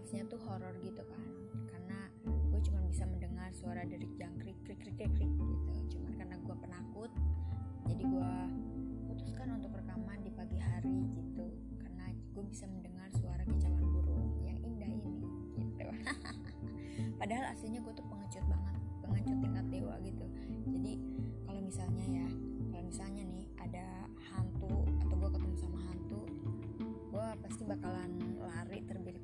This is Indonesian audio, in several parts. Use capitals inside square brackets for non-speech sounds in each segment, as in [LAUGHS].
vibesnya tuh horor gitu kan. Karena gue cuma bisa mendengar suara dari jangkrik krik krik krik krik gitu. Cuman karena gue penakut jadi gue putuskan untuk rekaman di pagi hari gitu. Karena gue bisa mendengar suara kicauan burung yang indah ini gitu. [LAUGHS] Padahal aslinya gue tuh pengecut banget pengecut tingkat dewa gitu. Jadi kalau misalnya ya kalau misalnya nih ada hantu atau gue ketemu sama hantu gue pasti bakalan lari terbirit-birit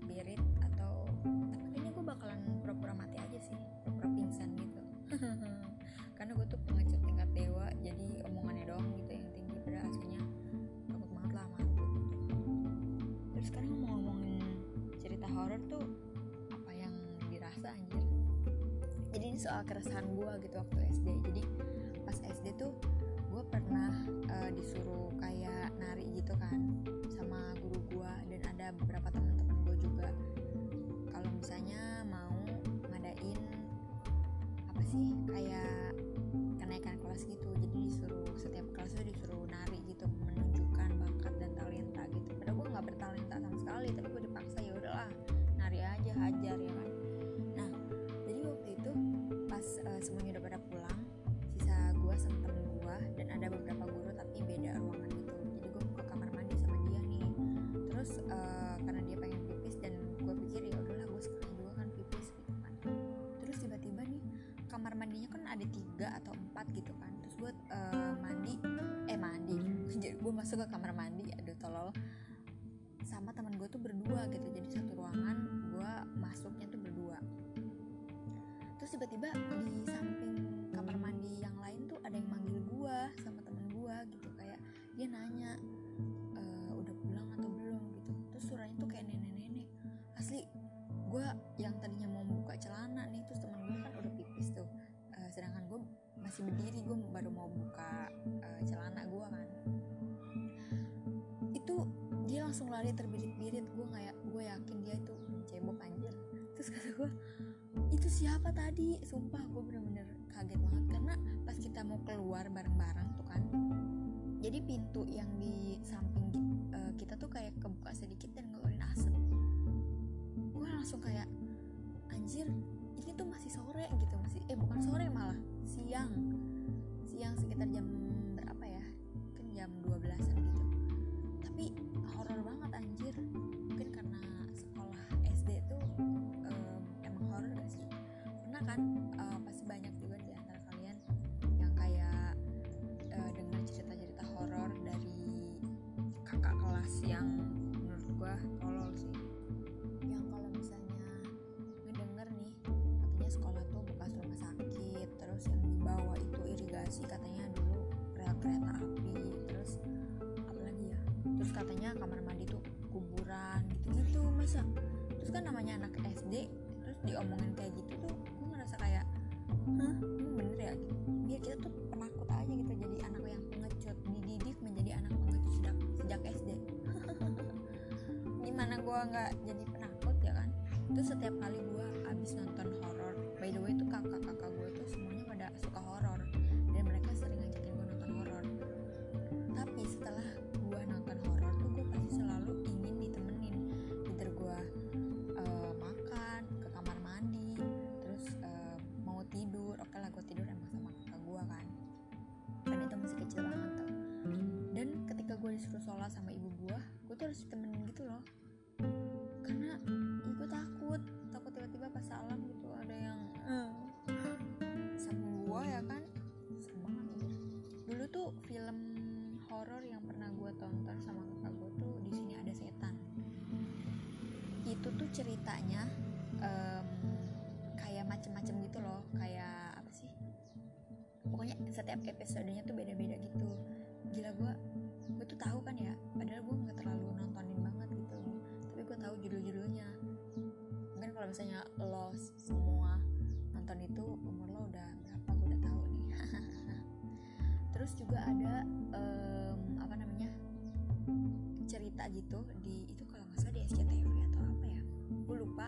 ini soal keresahan gue gitu waktu SD jadi pas SD tuh gue pernah eh, disuruh kayak nari gitu kan sama guru gue dan ada beberapa teman-teman gue juga. Kalau misalnya mau ngadain apa sih kayak kenaikan kelas gitu. Jadi disuruh setiap kelas tuh disuruh nari ada tiga atau empat gitu kan. Terus gue eh, mandi. Eh mandi. Jadi gue masuk ke kamar mandi aduh tolol. Sama teman gue tuh berdua gitu jadi satu ruangan gue masuknya tuh berdua. Terus tiba-tiba di samping kamar mandi yang lain tuh ada yang manggil gue sama temen gue gitu kayak dia nanya "Eh, udah pulang atau belum? gitu. Terus suaranya tuh kayak nenek-nenek. Asli gue yang tadinya mau buka celana nih terus masih berdiri gue baru mau buka eh, celana gue kan. Itu dia langsung lari terbirit-birit gue kayak gue yakin dia itu cebok anjir. Terus kata gue itu siapa tadi? Sumpah gue bener-bener kaget banget karena pas kita mau keluar bareng-bareng tuh kan jadi pintu yang di samping eh, kita tuh kayak kebuka sedikit dan ngeluarin asap. Gue langsung kayak anjir ini tuh masih sore gitu masih eh bukan sore sekitar jam berapa ya? Mungkin jam 12an gitu. Tapi horor banget anjir. Mungkin karena sekolah SD tuh em, emang horor gak sih? Pernah kan eh, pasti banyak juga di antara kalian yang kayak eh, dengar cerita-cerita horor dari kakak kelas yang menurut gua tolol kereta api terus apa lagi ya? Terus katanya kamar mandi tuh kuburan gitu-gitu masa? Terus kan namanya anak SD terus diomongin kayak gitu tuh gue ngerasa kayak hah bener ya? Biar kita tuh penakut aja gitu jadi anak yang pengecut dididik menjadi anak pengecut sejak sejak SD [LAUGHS] gimana gue nggak jadi penakut ya kan? Terus setiap kali gue abis nonton horor horor yang pernah gue tonton sama kakak gue tuh di sini ada setan. Itu tuh ceritanya em, kayak macem-macem gitu loh kayak apa sih? Pokoknya setiap episodenya tuh beda-beda gitu. Gila gue gue tuh tahu kan ya padahal gue nggak terlalu nontonin banget gitu tapi gue tahu judul-judulnya. Mungkin kalau misalnya lo semua nonton itu umur lo udah berapa gue udah tahu nih. [LAUGHS] Terus juga ada cerita gitu. Di itu kalau nggak salah di SCTV atau apa ya? Gue lupa.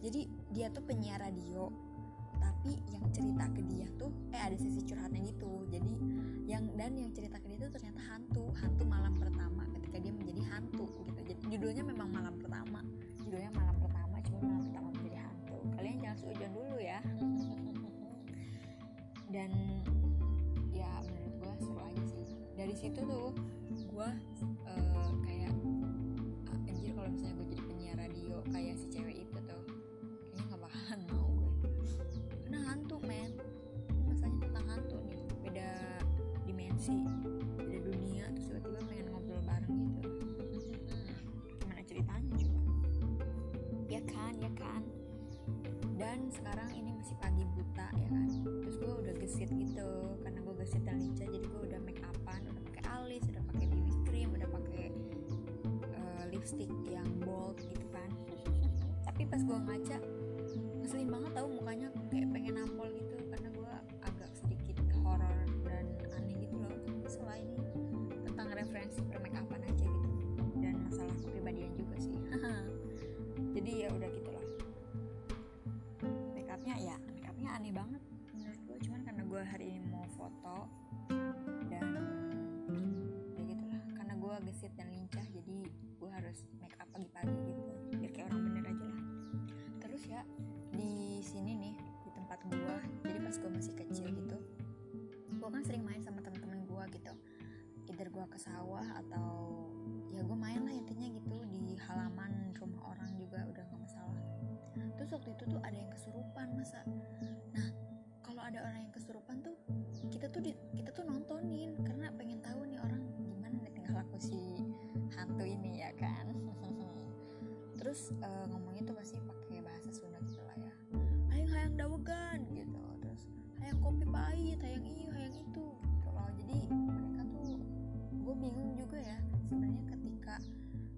Jadi dia tuh penyiar radio. Tapi yang cerita ke dia tuh eh ada sisi curhatnya gitu. Jadi yang dan yang cerita ke dia tuh ternyata hantu. Hantu malam pertama ketika dia menjadi hantu gitu. Jadi judulnya memang malam pertama. Judulnya malam pertama cuma malam pertama menjadi hantu. Kalian jangan sujon dulu ya. [LAUGHS] Dan ya menurut gue seru aja sih. Dari situ tuh gue uh, kayak kalau misalnya gue jadi penyiar radio kayak si cewek itu tuh kayaknya nggak bakalan mau gue. Karena hantu men. Masanya tentang hantu nih beda dimensi beda dunia terus tiba-tiba pengen ngobrol bareng gitu. Gimana ceritanya coba? Ya kan ya kan. Dan sekarang ini lipstick yang bold gitu kan. Tapi pas gue ngaca ngeselin banget tau mukanya kayak pengen nampol gitu. Karena gue agak sedikit horror dan aneh gitu loh. Selain tentang referensi permakeupan aja gitu. Dan masalah kepribadian juga sih. [LAUGHS] Jadi ya udah gitulah makeupnya ya makeupnya aneh banget menurut gue cuman karena gue hari ini mau foto dan ya gitulah. Karena gue gesit dan lincah jadi gue harus make up pagi-pagi gitu biar kayak orang bener aja lah. Terus ya di sini nih di tempat gue jadi pas gue masih kecil gitu gue kan sering main sama temen-temen gue gitu. Either gue ke sawah atau ya gue main lah intinya gitu di halaman rumah orang juga udah gak masalah. Terus waktu itu tuh ada yang kesurupan masa? Nah kalau ada orang yang kesurupan tuh kita tuh di, kita tuh nontonin karena pengen tahu nih orang gimana nih tinggal laku si hantu ini ya kan? [LAUGHS] Terus uh, ngomongnya tuh pasti pakai bahasa Sunda gitu lah ya. Hayang hayang dawegan gitu. Terus hayang kopi pahit hayang iyo hayang itu gitu loh. Jadi mereka tuh gue bingung juga ya sebenarnya ketika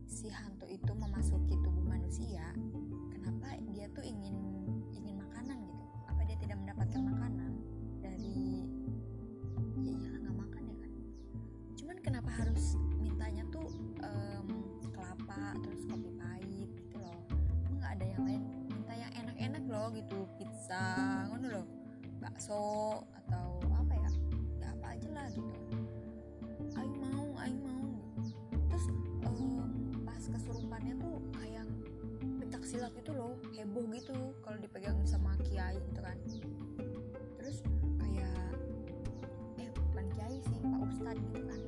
si hantu itu memasuki tubuh manusia kenapa dia tuh ingin pizza ngono loh bakso atau apa ya? Ya apa aja lah gitu. Aing mau aing mau. Terus um, pas kesurupannya tuh kayak pencak silat gitu loh heboh gitu kalau dipegang sama kiai gitu kan. Terus kayak eh bukan kiai sih pak ustadz gitu kan.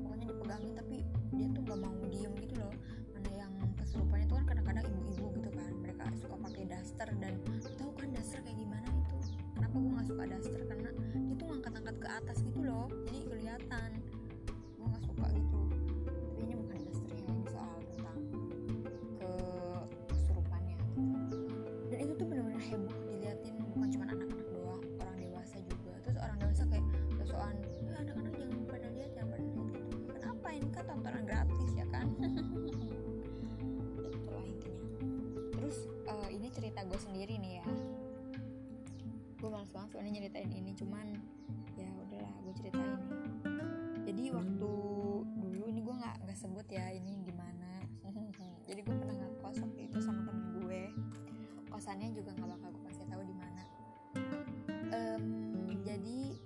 Pokoknya dipegangin tapi dia tuh nggak mau diem gitu loh. Mana yang kesurupannya tuh kan kadang-kadang ibu-ibu gitu kan mereka suka pakai daster dan suka daster karena dia tuh ngangkat-angkat ke atas gitu loh. Jadi kelihatan soalnya nyeritain ini cuman ya udahlah gue ceritain nih jadi waktu dulu ini gue nggak nggak sebut ya ini di mana. [LAUGHS] Jadi gue pernah ngekos waktu itu sama temen gue. Kosannya juga nggak bakal gue kasih tahu di mana. Um, jadi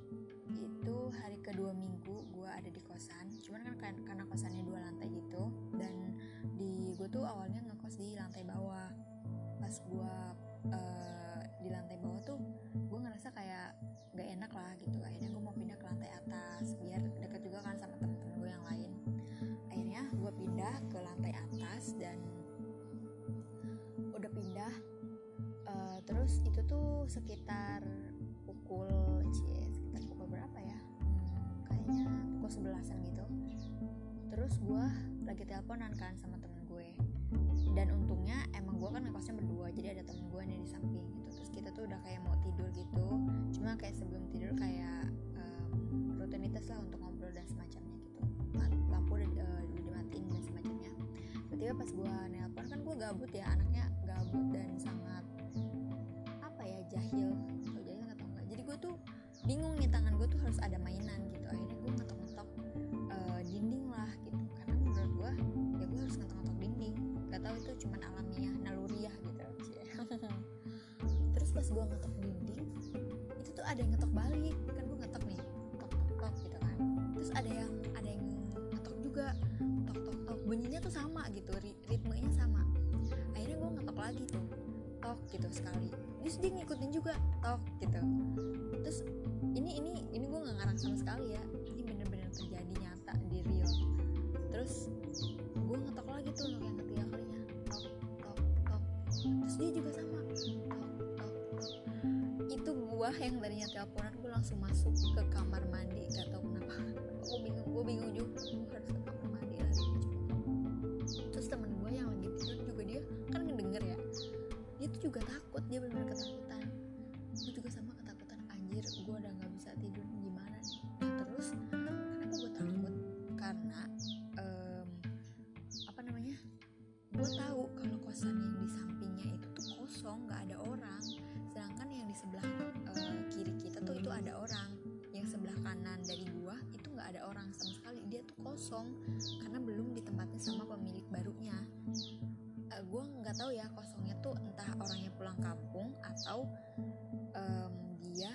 itu hari kedua minggu gue ada di kosan. Cuman kan kan- karena kosannya dua lantai gitu dan di gue tuh awalnya ngekos di lantai bawah. Pas gue uh, di lantai bawah tuh gue ngerasa kayak gak enak lah gitu. Akhirnya gue mau pindah ke lantai atas biar deket juga kan sama temen-temen gue yang lain. Akhirnya gue pindah ke lantai atas dan udah pindah. Uh, terus itu tuh sekitar pukul cie sekitar pukul berapa ya? Hmm, kayaknya pukul sebelasan gitu. Terus gue lagi teleponan kan sama temen gue. Dan untungnya emang gue kan ngekosnya berdua jadi ada temen gue nih di samping kita tuh udah kayak mau tidur gitu. Cuma kayak sebelum tidur kayak em, rutinitas lah untuk ngobrol dan semacamnya gitu. Lampu udah, udah dimatiin dan semacamnya. Tiba-tiba pas gue nelpon kan gue gabut ya anaknya gabut dan sangat apa ya jahil. Atau jahil atau enggak. Jadi gue tuh bingung nih tangan gue tuh harus ada mainan gitu. Akhirnya gue ngetok-ngetok terus pas gue ngetok dinding itu tuh ada yang ngetok balik. Kan gue ngetok nih tok tok tok gitu kan. Terus ada yang ada yang ngetok juga tok tok tok. Bunyinya tuh sama gitu ritmenya sama. Akhirnya gue ngetok lagi tuh tok gitu sekali. Terus dia ngikutin juga tok gitu gue yang tadinya teleponan gue langsung masuk ke kamar mandi. Gak tau kenapa. Gue bingung gue bingung juga. Gue harus ke kamar mandi lagi terus temen gue yang lagi tidur juga dia kan ngedenger ya. Dia tuh juga takut dia benar-benar ketakutan. Gue juga sama ketakutan anjir gue udah nggak bisa tidur kosong karena belum ditempatin sama pemilik barunya Eh, gua nggak tahu ya kosongnya tuh entah orangnya pulang kampung atau em, dia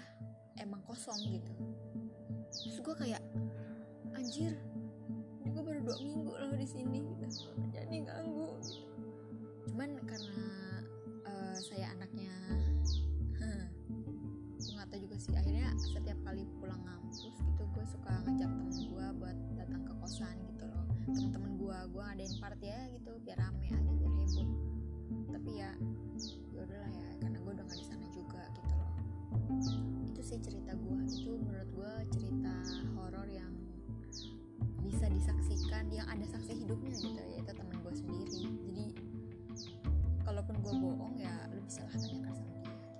emang kosong gitu terus gue kayak anjir gue baru dua minggu loh di sini gitu. jadi ganggu gitu. cuman karena eh, saya anaknya [LAUGHS] gue nggak tahu juga sih akhirnya setiap kali pulang ngampus gitu gue suka gue ngadain party ya gitu biar rame aja biar heboh. Tapi ya ya udahlah ya karena gue udah nggak di sana juga gitu loh. Itu sih cerita gue itu menurut gue cerita horor yang bisa disaksikan yang ada saksi hidupnya gitu yaitu teman gue sendiri. Jadi kalaupun gue bohong ya lu bisa lah tanyakan sama dia gitu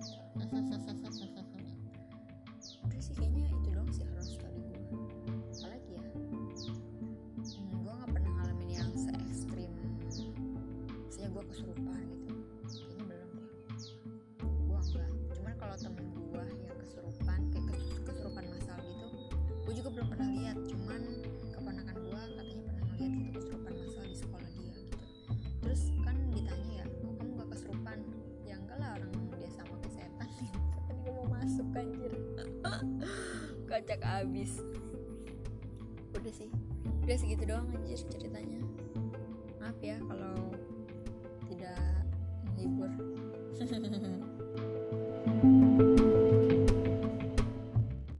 gue kesurupan gitu. Kayaknya belum deh. Gue enggak. Cuman kalau temen gue yang kesurupan kayak kes- kesurupan masal gitu gue juga belum pernah lihat. Cuman keponakan gue katanya pernah ngeliat gitu kesurupan masal di sekolah dia gitu. Terus kan ditanya ya kok kamu gak kesurupan? Ya enggak lah orang dia sama ke setan setan [LAUGHS] juga mau masuk anjir. Kocak abis. Udah sih. Udah segitu doang anjir ceritanya. Maaf ya kalau Pues, libur [LAUGHS]